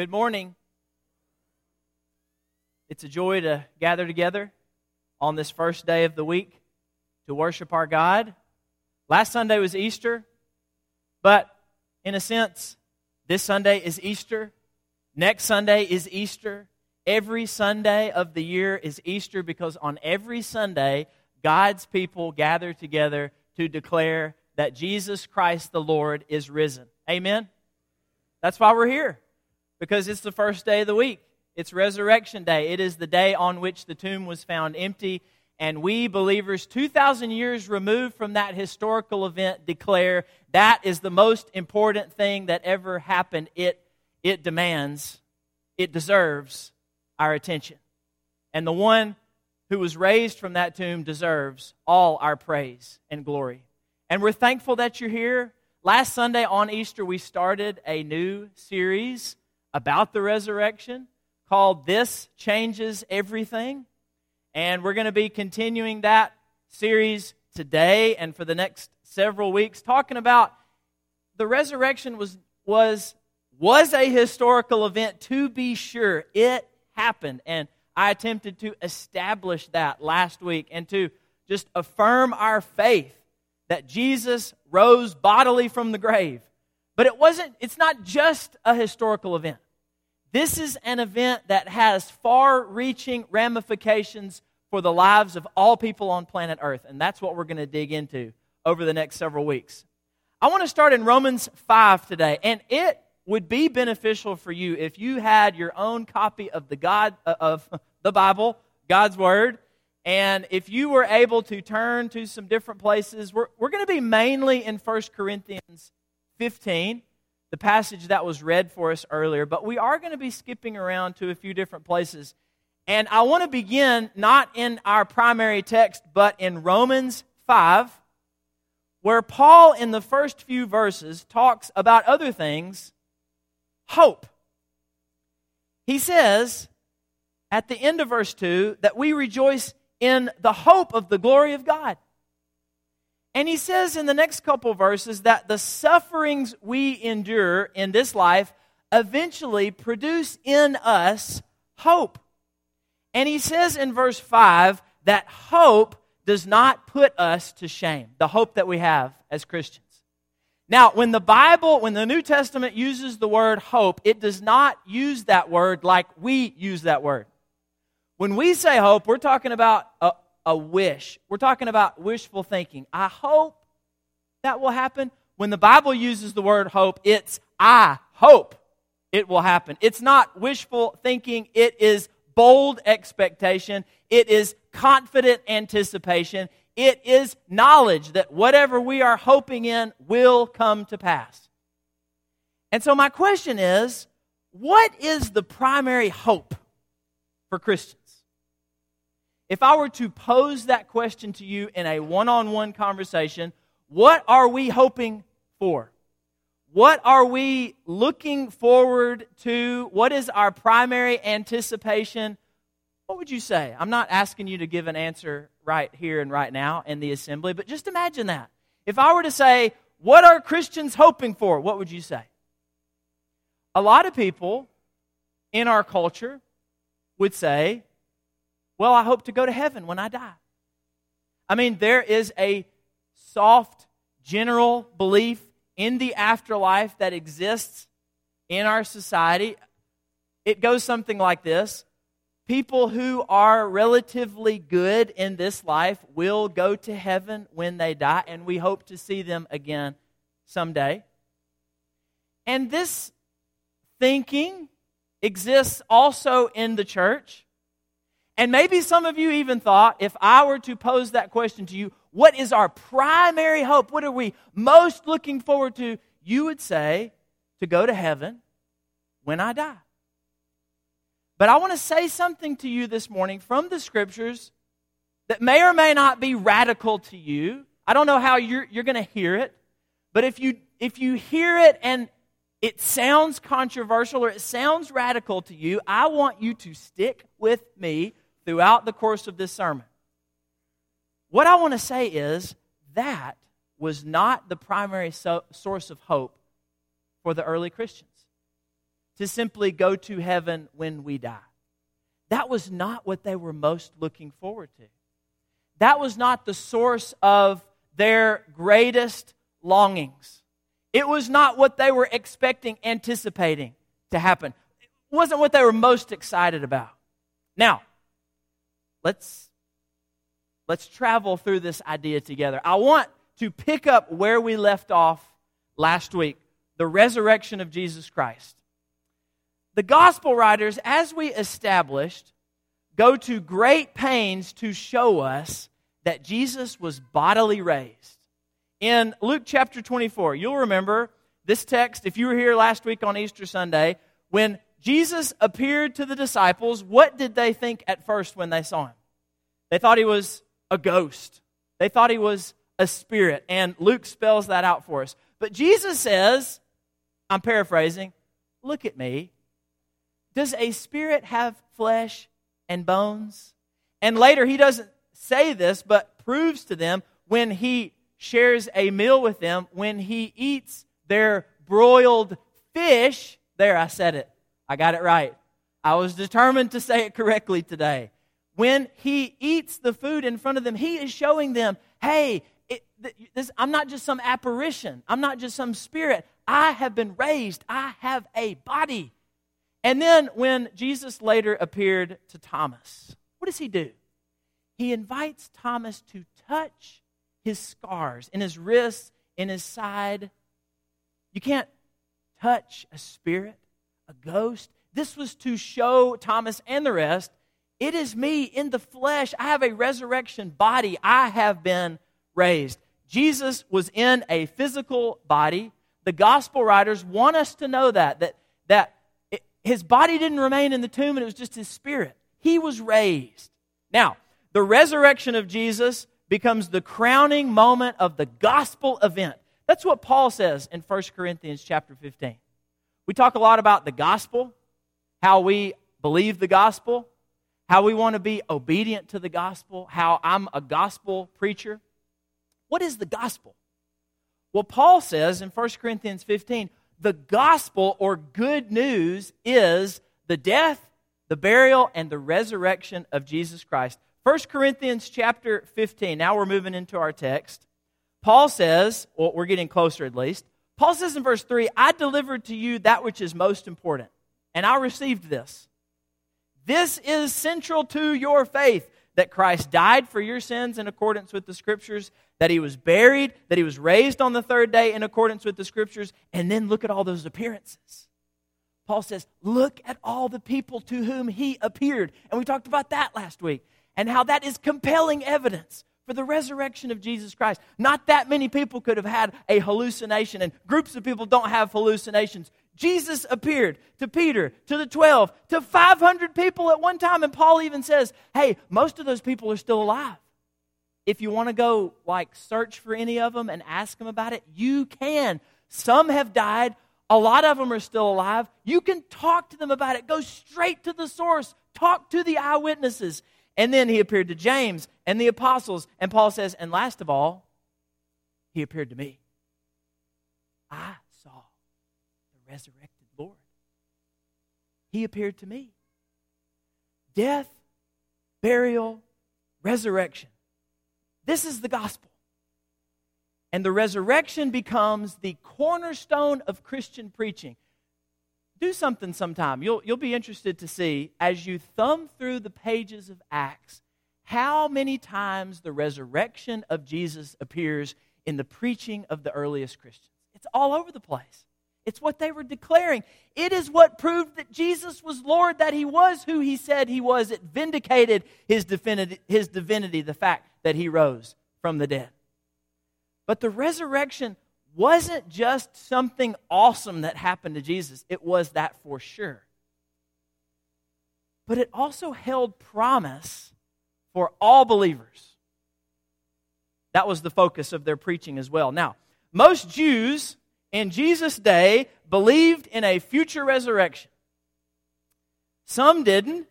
Good morning. It's a joy to gather together on this first day of the week to worship our God. Last Sunday was Easter, but in a sense, this Sunday is Easter. Next Sunday is Easter. Every Sunday of the year is Easter because on every Sunday, God's people gather together to declare that Jesus Christ the Lord is risen. Amen? That's why we're here, because it's the first day of the week. It's Resurrection Day. It is the day on which the tomb was found empty. And we believers, 2,000 years removed from that historical event, declare that is the most important thing that ever happened. It, it demands, it deserves our attention. And the one who was raised from that tomb deserves all our praise and glory. And we're thankful that you're here. Last Sunday on Easter, we started a new series about the resurrection called This Changes Everything. And we're going to be continuing that series today and for the next several weeks, talking about the resurrection was, was, was a historical event, to be sure. It happened. And I attempted to establish that last week and to just affirm our faith that Jesus rose bodily from the grave. But it wasn't, it's not just a historical event. This is an event that has far reaching ramifications for the lives of all people on planet Earth. And that's what we're going to dig into over the next several weeks. I want to start in Romans 5 today. And it would be beneficial for you if you had your own copy of the God uh, of the Bible, God's Word, and if you were able to turn to some different places, we're, we're going to be mainly in 1 Corinthians 15, the passage that was read for us earlier, but we are going to be skipping around to a few different places. And I want to begin not in our primary text, but in Romans 5, where Paul, in the first few verses, talks about other things hope. He says at the end of verse 2 that we rejoice in the hope of the glory of God. And he says in the next couple verses that the sufferings we endure in this life eventually produce in us hope. And he says in verse 5 that hope does not put us to shame, the hope that we have as Christians. Now, when the Bible, when the New Testament uses the word hope, it does not use that word like we use that word. When we say hope, we're talking about a, a wish. We're talking about wishful thinking. I hope that will happen. When the Bible uses the word hope, it's I hope it will happen. It's not wishful thinking, it is bold expectation, it is confident anticipation, it is knowledge that whatever we are hoping in will come to pass. And so, my question is what is the primary hope for Christians? If I were to pose that question to you in a one on one conversation, what are we hoping for? What are we looking forward to? What is our primary anticipation? What would you say? I'm not asking you to give an answer right here and right now in the assembly, but just imagine that. If I were to say, What are Christians hoping for? What would you say? A lot of people in our culture would say, well, I hope to go to heaven when I die. I mean, there is a soft, general belief in the afterlife that exists in our society. It goes something like this People who are relatively good in this life will go to heaven when they die, and we hope to see them again someday. And this thinking exists also in the church. And maybe some of you even thought if I were to pose that question to you, what is our primary hope? What are we most looking forward to? You would say to go to heaven when I die. But I want to say something to you this morning from the scriptures that may or may not be radical to you. I don't know how you're, you're going to hear it, but if you, if you hear it and it sounds controversial or it sounds radical to you, I want you to stick with me throughout the course of this sermon. What I want to say is that was not the primary so- source of hope for the early Christians. to simply go to heaven when we die. That was not what they were most looking forward to. That was not the source of their greatest longings. It was not what they were expecting, anticipating to happen. It wasn't what they were most excited about. Now, let's let's travel through this idea together. I want to pick up where we left off last week, the resurrection of Jesus Christ. The gospel writers, as we established, go to great pains to show us that Jesus was bodily raised. In Luke chapter 24, you'll remember this text, if you were here last week on Easter Sunday, when Jesus appeared to the disciples, what did they think at first when they saw him? They thought he was a ghost, they thought he was a spirit, and Luke spells that out for us. But Jesus says, I'm paraphrasing, look at me. Does a spirit have flesh and bones? And later, he doesn't say this, but proves to them when he shares a meal with them, when he eats their broiled fish. There, I said it. I got it right. I was determined to say it correctly today. When he eats the food in front of them, he is showing them, hey, it, this, I'm not just some apparition. I'm not just some spirit. I have been raised. I have a body. And then when Jesus later appeared to Thomas, what does he do? He invites Thomas to touch his scars in his wrists, in his side. You can't touch a spirit, a ghost. This was to show Thomas and the rest it is me in the flesh. I have a resurrection body. I have been raised. Jesus was in a physical body. The gospel writers want us to know that, that, that his body didn't remain in the tomb and it was just his spirit. He was raised. Now, the resurrection of Jesus becomes the crowning moment of the gospel event. That's what Paul says in 1 Corinthians chapter 15. We talk a lot about the gospel, how we believe the gospel, how we want to be obedient to the gospel, how I'm a gospel preacher. What is the gospel? Well, Paul says in 1 Corinthians 15, the gospel or good news is the death, the burial, and the resurrection of Jesus Christ. 1 Corinthians chapter 15. Now we're moving into our text. Paul says, well, we're getting closer at least. Paul says in verse 3 I delivered to you that which is most important, and I received this. This is central to your faith that Christ died for your sins in accordance with the Scriptures, that he was buried, that he was raised on the third day in accordance with the Scriptures, and then look at all those appearances. Paul says, Look at all the people to whom he appeared. And we talked about that last week, and how that is compelling evidence for the resurrection of Jesus Christ. Not that many people could have had a hallucination, and groups of people don't have hallucinations. Jesus appeared to Peter, to the 12, to 500 people at one time. And Paul even says, hey, most of those people are still alive. If you want to go like search for any of them and ask them about it, you can. Some have died, a lot of them are still alive. You can talk to them about it. Go straight to the source, talk to the eyewitnesses. And then he appeared to James and the apostles. And Paul says, and last of all, he appeared to me. I saw the resurrected Lord. He appeared to me. Death, burial, resurrection. This is the gospel. And the resurrection becomes the cornerstone of Christian preaching. Do something sometime. You'll, you'll be interested to see as you thumb through the pages of Acts how many times the resurrection of Jesus appears in the preaching of the earliest Christians. It's all over the place. It's what they were declaring. It is what proved that Jesus was Lord, that he was who he said he was. It vindicated his divinity, his divinity, the fact that he rose from the dead. But the resurrection wasn't just something awesome that happened to Jesus, it was that for sure. But it also held promise for all believers. That was the focus of their preaching as well. Now, most Jews in Jesus' day believed in a future resurrection. Some didn't.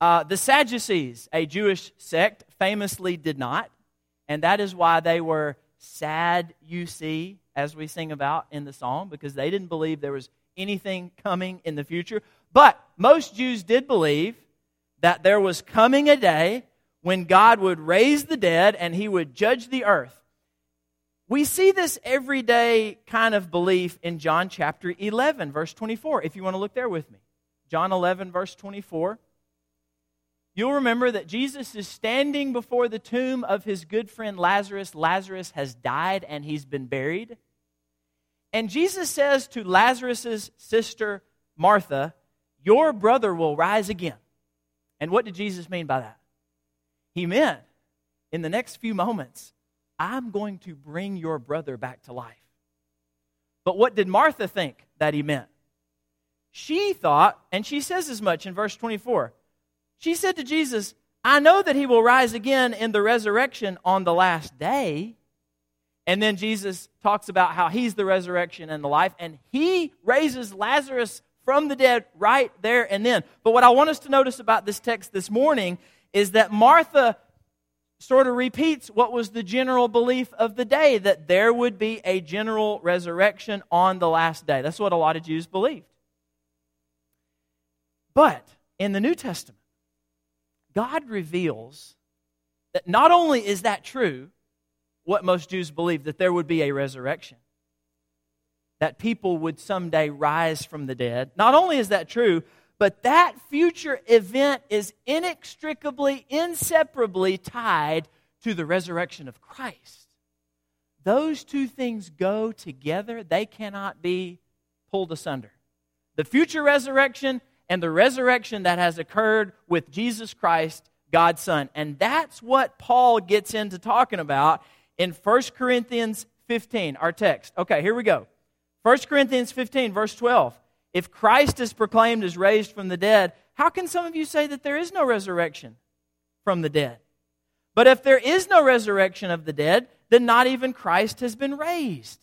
Uh, the Sadducees, a Jewish sect, famously did not. And that is why they were sad, you see, as we sing about in the song, because they didn't believe there was anything coming in the future. But most Jews did believe that there was coming a day when God would raise the dead and he would judge the earth. We see this everyday kind of belief in John chapter 11, verse 24, if you want to look there with me. John 11, verse 24. You'll remember that Jesus is standing before the tomb of his good friend Lazarus. Lazarus has died and he's been buried. And Jesus says to Lazarus' sister Martha, Your brother will rise again. And what did Jesus mean by that? He meant in the next few moments, I'm going to bring your brother back to life. But what did Martha think that he meant? She thought, and she says as much in verse 24, she said to Jesus, I know that he will rise again in the resurrection on the last day. And then Jesus talks about how he's the resurrection and the life, and he raises Lazarus from the dead right there and then. But what I want us to notice about this text this morning is that Martha sort of repeats what was the general belief of the day that there would be a general resurrection on the last day. That's what a lot of Jews believed. But in the New Testament, God reveals that not only is that true, what most Jews believe, that there would be a resurrection, that people would someday rise from the dead. Not only is that true, but that future event is inextricably, inseparably tied to the resurrection of Christ. Those two things go together, they cannot be pulled asunder. The future resurrection and the resurrection that has occurred with Jesus Christ, God's Son. And that's what Paul gets into talking about in 1 Corinthians 15, our text. Okay, here we go. 1 Corinthians 15, verse 12. If Christ is proclaimed as raised from the dead, how can some of you say that there is no resurrection from the dead? But if there is no resurrection of the dead, then not even Christ has been raised.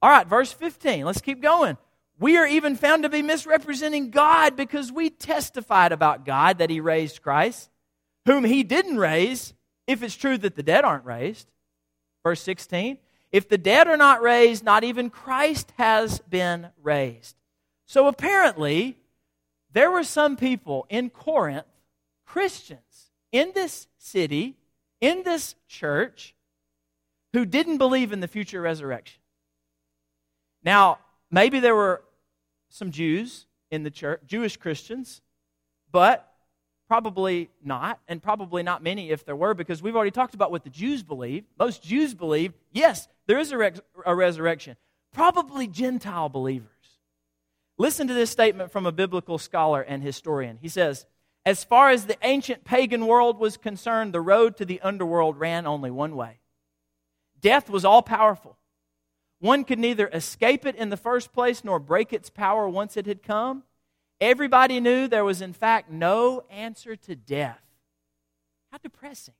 All right, verse 15. Let's keep going. We are even found to be misrepresenting God because we testified about God that He raised Christ, whom He didn't raise, if it's true that the dead aren't raised. Verse 16 If the dead are not raised, not even Christ has been raised. So apparently, there were some people in Corinth, Christians, in this city, in this church, who didn't believe in the future resurrection. Now, maybe there were some Jews in the church, Jewish Christians, but probably not, and probably not many if there were, because we've already talked about what the Jews believe. Most Jews believe, yes, there is a, re- a resurrection. Probably Gentile believers. Listen to this statement from a biblical scholar and historian. He says, As far as the ancient pagan world was concerned, the road to the underworld ran only one way. Death was all powerful. One could neither escape it in the first place nor break its power once it had come. Everybody knew there was, in fact, no answer to death. How depressing.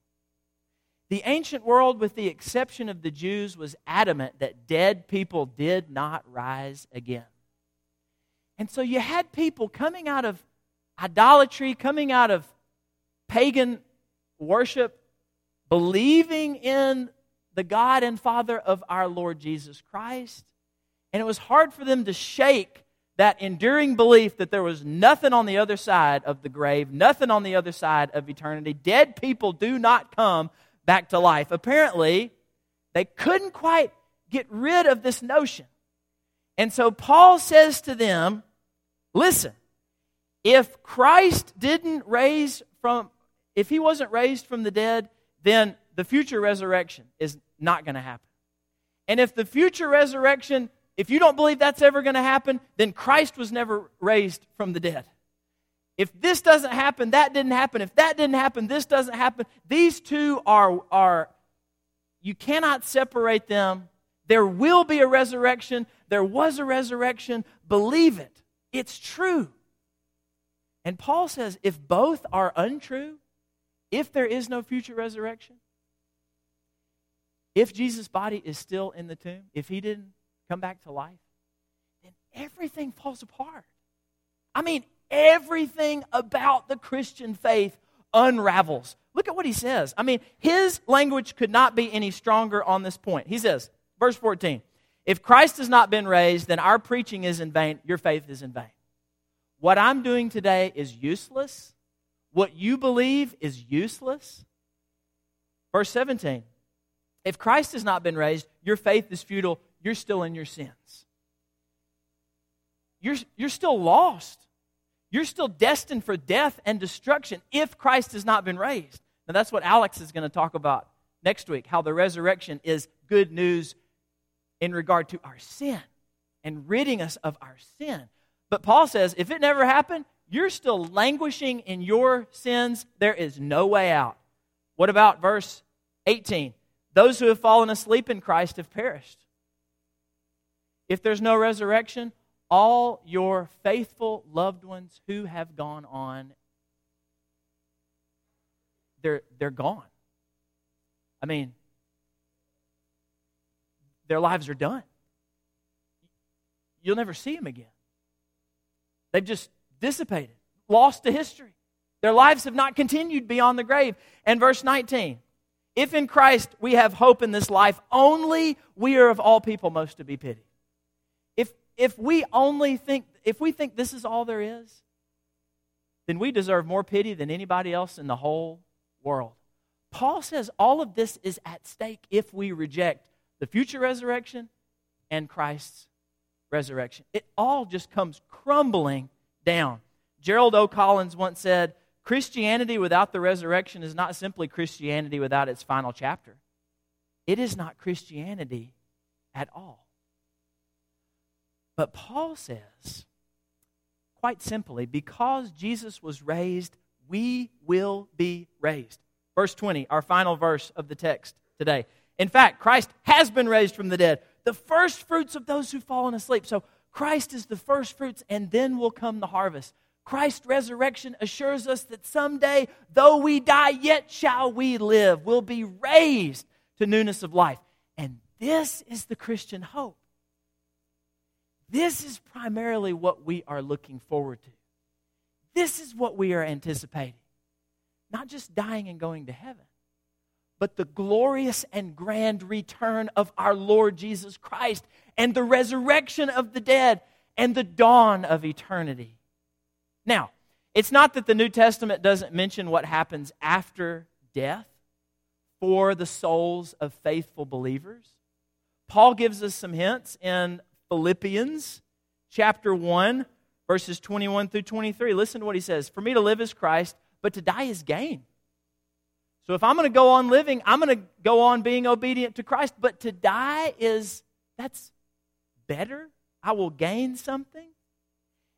The ancient world, with the exception of the Jews, was adamant that dead people did not rise again. And so you had people coming out of idolatry, coming out of pagan worship, believing in the God and Father of our Lord Jesus Christ. And it was hard for them to shake that enduring belief that there was nothing on the other side of the grave, nothing on the other side of eternity. Dead people do not come back to life. Apparently, they couldn't quite get rid of this notion. And so Paul says to them, listen, if Christ didn't raise from, if he wasn't raised from the dead, then the future resurrection is not going to happen. And if the future resurrection, if you don't believe that's ever going to happen, then Christ was never raised from the dead. If this doesn't happen, that didn't happen. If that didn't happen, this doesn't happen. These two are, are you cannot separate them. There will be a resurrection. There was a resurrection. Believe it. It's true. And Paul says if both are untrue, if there is no future resurrection, if Jesus' body is still in the tomb, if he didn't come back to life, then everything falls apart. I mean, everything about the Christian faith unravels. Look at what he says. I mean, his language could not be any stronger on this point. He says, verse 14, If Christ has not been raised, then our preaching is in vain, your faith is in vain. What I'm doing today is useless. What you believe is useless. Verse 17 If Christ has not been raised, your faith is futile. You're still in your sins. You're, you're still lost. You're still destined for death and destruction if Christ has not been raised. Now, that's what Alex is going to talk about next week how the resurrection is good news in regard to our sin and ridding us of our sin. But Paul says if it never happened, you're still languishing in your sins. There is no way out. What about verse 18? Those who have fallen asleep in Christ have perished. If there's no resurrection, all your faithful loved ones who have gone on, they're, they're gone. I mean, their lives are done. You'll never see them again. They've just dissipated, lost to history. Their lives have not continued beyond the grave. And verse 19 If in Christ we have hope in this life, only we are of all people most to be pitied. If, if we only think, if we think this is all there is, then we deserve more pity than anybody else in the whole world. Paul says all of this is at stake if we reject the future resurrection and Christ's resurrection. It all just comes crumbling down. Gerald O'Collins once said, Christianity without the resurrection is not simply Christianity without its final chapter. It is not Christianity at all. But Paul says, quite simply, because Jesus was raised, we will be raised. Verse 20, our final verse of the text today. In fact, Christ has been raised from the dead, the first fruits of those who've fallen asleep. So Christ is the first fruits, and then will come the harvest. Christ's resurrection assures us that someday, though we die, yet shall we live. We'll be raised to newness of life. And this is the Christian hope. This is primarily what we are looking forward to. This is what we are anticipating. Not just dying and going to heaven, but the glorious and grand return of our Lord Jesus Christ and the resurrection of the dead and the dawn of eternity. Now, it's not that the New Testament doesn't mention what happens after death for the souls of faithful believers. Paul gives us some hints in Philippians chapter 1, verses 21 through 23. Listen to what he says For me to live is Christ, but to die is gain. So if I'm going to go on living, I'm going to go on being obedient to Christ. But to die is, that's better. I will gain something.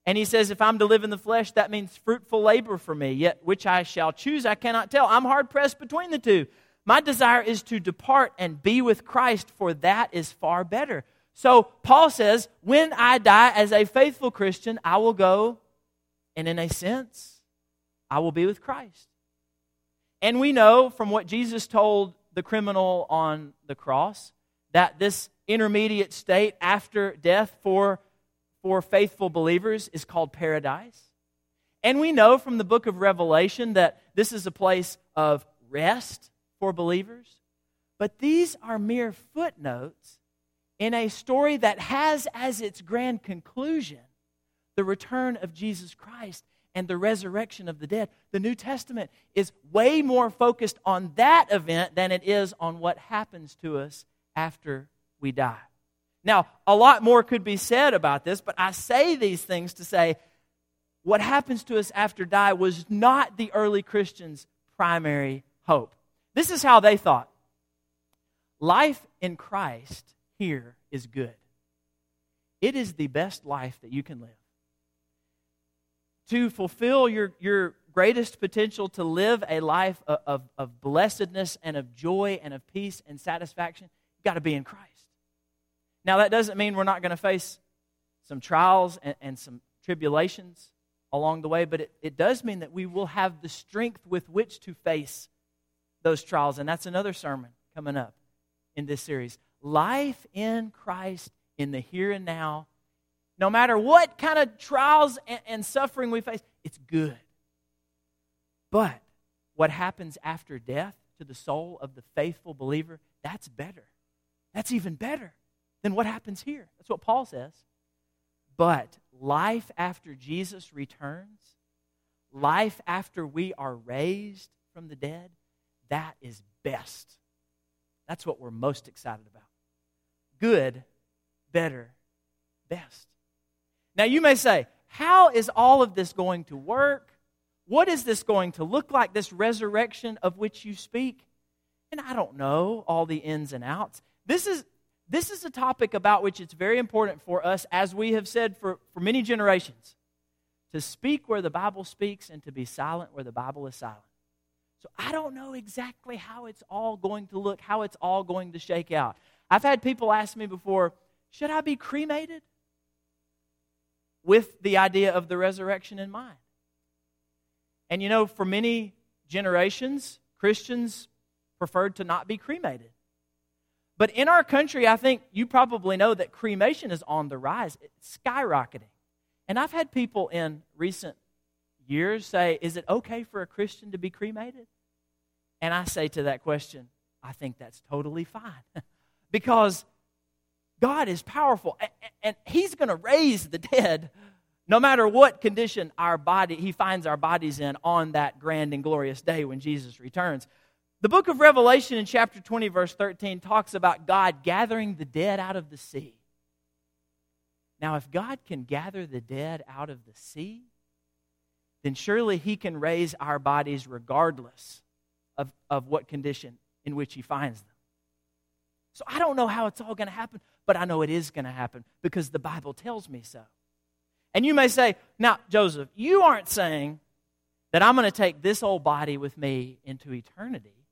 And he says, if I'm to live in the flesh, that means fruitful labor for me, yet which I shall choose, I cannot tell. I'm hard pressed between the two. My desire is to depart and be with Christ, for that is far better. So Paul says, when I die as a faithful Christian, I will go, and in a sense, I will be with Christ. And we know from what Jesus told the criminal on the cross that this intermediate state after death for, for faithful believers is called paradise. And we know from the book of Revelation that this is a place of rest for believers. But these are mere footnotes in a story that has as its grand conclusion the return of Jesus Christ and the resurrection of the dead. The New Testament is way more focused on that event than it is on what happens to us after we die. Now, a lot more could be said about this, but I say these things to say what happens to us after die was not the early Christians' primary hope. This is how they thought life in Christ here is good. It is the best life that you can live to fulfill your, your greatest potential to live a life of, of, of blessedness and of joy and of peace and satisfaction, you've got to be in Christ. Now, that doesn't mean we're not going to face some trials and, and some tribulations along the way, but it, it does mean that we will have the strength with which to face those trials. And that's another sermon coming up in this series. Life in Christ in the here and now no matter what kind of trials and, and suffering we face, it's good. But what happens after death to the soul of the faithful believer, that's better. That's even better then what happens here? That's what Paul says. But life after Jesus returns, life after we are raised from the dead, that is best. That's what we're most excited about. Good, better, best. Now you may say, how is all of this going to work? What is this going to look like, this resurrection of which you speak? And I don't know all the ins and outs. This is, this is a topic about which it's very important for us, as we have said for, for many generations, to speak where the Bible speaks and to be silent where the Bible is silent. So I don't know exactly how it's all going to look, how it's all going to shake out. I've had people ask me before, should I be cremated? With the idea of the resurrection in mind. And you know, for many generations, Christians preferred to not be cremated. But in our country, I think you probably know that cremation is on the rise, it's skyrocketing. And I've had people in recent years say, Is it okay for a Christian to be cremated? And I say to that question, I think that's totally fine. because God is powerful, and He's going to raise the dead no matter what condition our body he finds our bodies in on that grand and glorious day when jesus returns the book of revelation in chapter 20 verse 13 talks about god gathering the dead out of the sea. Now if god can gather the dead out of the sea then surely he can raise our bodies regardless of, of what condition in which he finds them. So i don't know how it's all going to happen but i know it is going to happen because the bible tells me so. And you may say, now, Joseph, you aren't saying that I'm going to take this old body with me into eternity.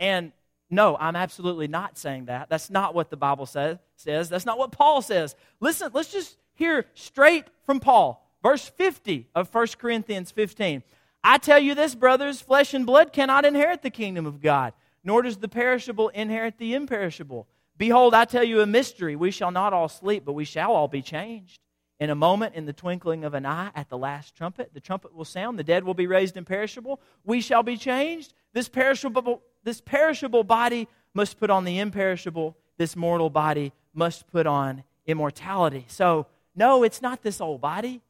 And no, I'm absolutely not saying that. That's not what the Bible says. says. That's not what Paul says. Listen, let's just hear straight from Paul. Verse 50 of 1 Corinthians 15. I tell you this, brothers, flesh and blood cannot inherit the kingdom of God, nor does the perishable inherit the imperishable. Behold, I tell you a mystery. We shall not all sleep, but we shall all be changed. In a moment, in the twinkling of an eye, at the last trumpet, the trumpet will sound, the dead will be raised imperishable, we shall be changed. This perishable, this perishable body must put on the imperishable, this mortal body must put on immortality. So, no, it's not this old body.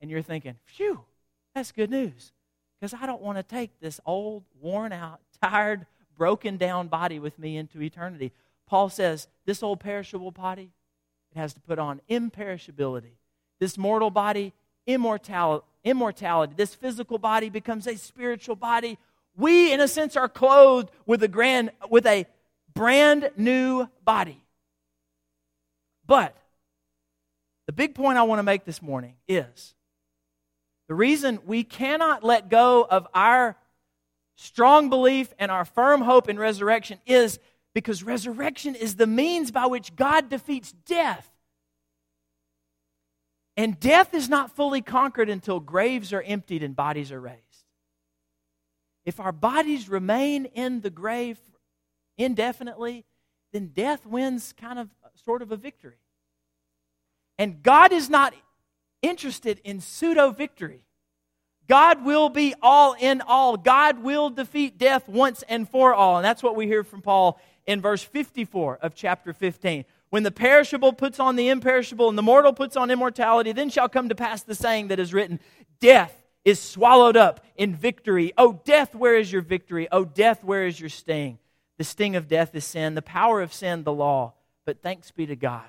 And you're thinking, phew, that's good news. Because I don't want to take this old, worn out, tired, broken down body with me into eternity. Paul says, this old perishable body, it has to put on imperishability. This mortal body, immortality. immortality. This physical body becomes a spiritual body. We, in a sense, are clothed with a, grand, with a brand new body. But the big point I want to make this morning is the reason we cannot let go of our strong belief and our firm hope in resurrection is because resurrection is the means by which God defeats death. And death is not fully conquered until graves are emptied and bodies are raised. If our bodies remain in the grave indefinitely, then death wins kind of sort of a victory. And God is not interested in pseudo victory. God will be all in all. God will defeat death once and for all. And that's what we hear from Paul in verse 54 of chapter 15. When the perishable puts on the imperishable and the mortal puts on immortality, then shall come to pass the saying that is written Death is swallowed up in victory. Oh, death, where is your victory? Oh, death, where is your sting? The sting of death is sin, the power of sin, the law. But thanks be to God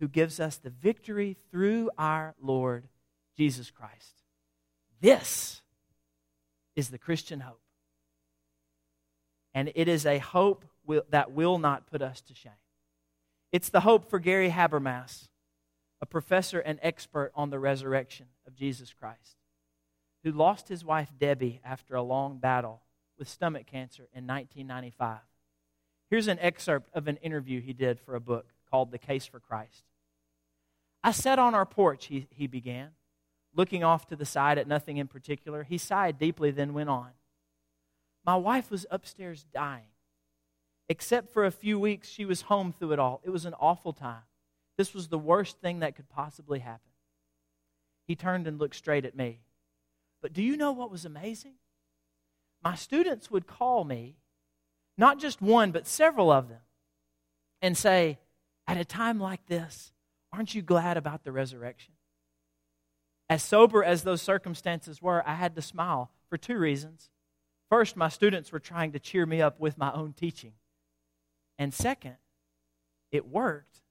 who gives us the victory through our Lord Jesus Christ. This is the Christian hope. And it is a hope that will not put us to shame. It's the hope for Gary Habermas, a professor and expert on the resurrection of Jesus Christ, who lost his wife Debbie after a long battle with stomach cancer in 1995. Here's an excerpt of an interview he did for a book called The Case for Christ. I sat on our porch, he, he began, looking off to the side at nothing in particular. He sighed deeply, then went on. My wife was upstairs dying. Except for a few weeks, she was home through it all. It was an awful time. This was the worst thing that could possibly happen. He turned and looked straight at me. But do you know what was amazing? My students would call me, not just one, but several of them, and say, At a time like this, aren't you glad about the resurrection? As sober as those circumstances were, I had to smile for two reasons. First, my students were trying to cheer me up with my own teaching. And second, it worked.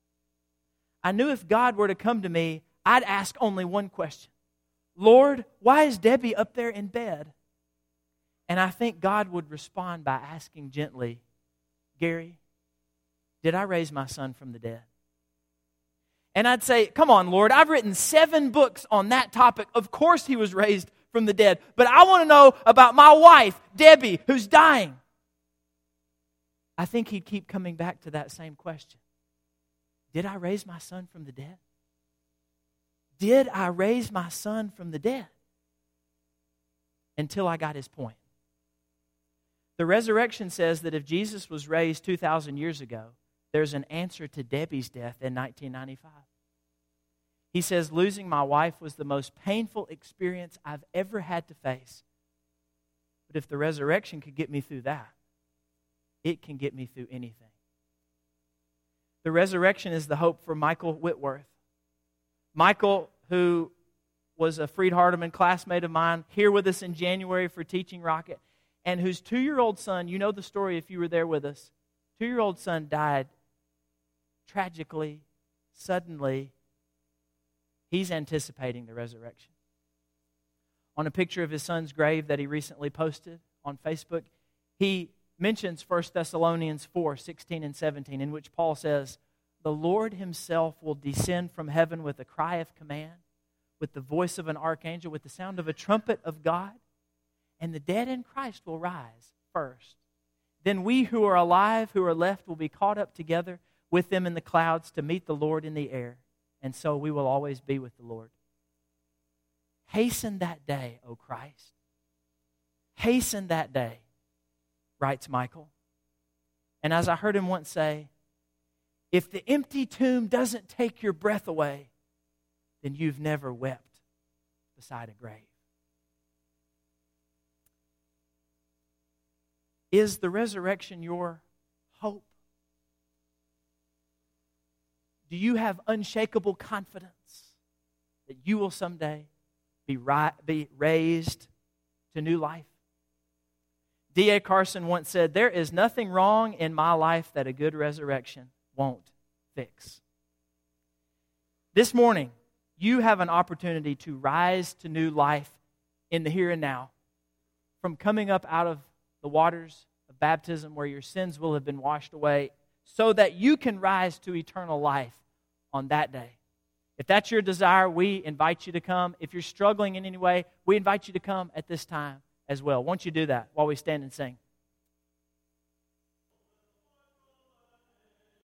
I knew if God were to come to me, I'd ask only one question Lord, why is Debbie up there in bed? And I think God would respond by asking gently, Gary, did I raise my son from the dead? And I'd say, Come on, Lord, I've written seven books on that topic. Of course he was raised from the dead. But I want to know about my wife, Debbie, who's dying. I think he'd keep coming back to that same question Did I raise my son from the dead? Did I raise my son from the dead? Until I got his point. The resurrection says that if Jesus was raised 2,000 years ago, there's an answer to Debbie's death in 1995. He says, Losing my wife was the most painful experience I've ever had to face. But if the resurrection could get me through that, it can get me through anything. The resurrection is the hope for Michael Whitworth. Michael, who was a Freed Hardeman classmate of mine, here with us in January for teaching Rocket, and whose two year old son, you know the story if you were there with us, two year old son died tragically, suddenly. He's anticipating the resurrection. On a picture of his son's grave that he recently posted on Facebook, he mentions 1 Thessalonians 4 16 and 17, in which Paul says, The Lord himself will descend from heaven with a cry of command, with the voice of an archangel, with the sound of a trumpet of God, and the dead in Christ will rise first. Then we who are alive, who are left, will be caught up together with them in the clouds to meet the Lord in the air, and so we will always be with the Lord. Hasten that day, O Christ. Hasten that day writes Michael. And as I heard him once say, if the empty tomb doesn't take your breath away, then you've never wept beside a grave. Is the resurrection your hope? Do you have unshakable confidence that you will someday be, ri- be raised to new life? D.A. Carson once said, There is nothing wrong in my life that a good resurrection won't fix. This morning, you have an opportunity to rise to new life in the here and now. From coming up out of the waters of baptism where your sins will have been washed away, so that you can rise to eternal life on that day. If that's your desire, we invite you to come. If you're struggling in any way, we invite you to come at this time as well. Won't you do that while we stand and sing?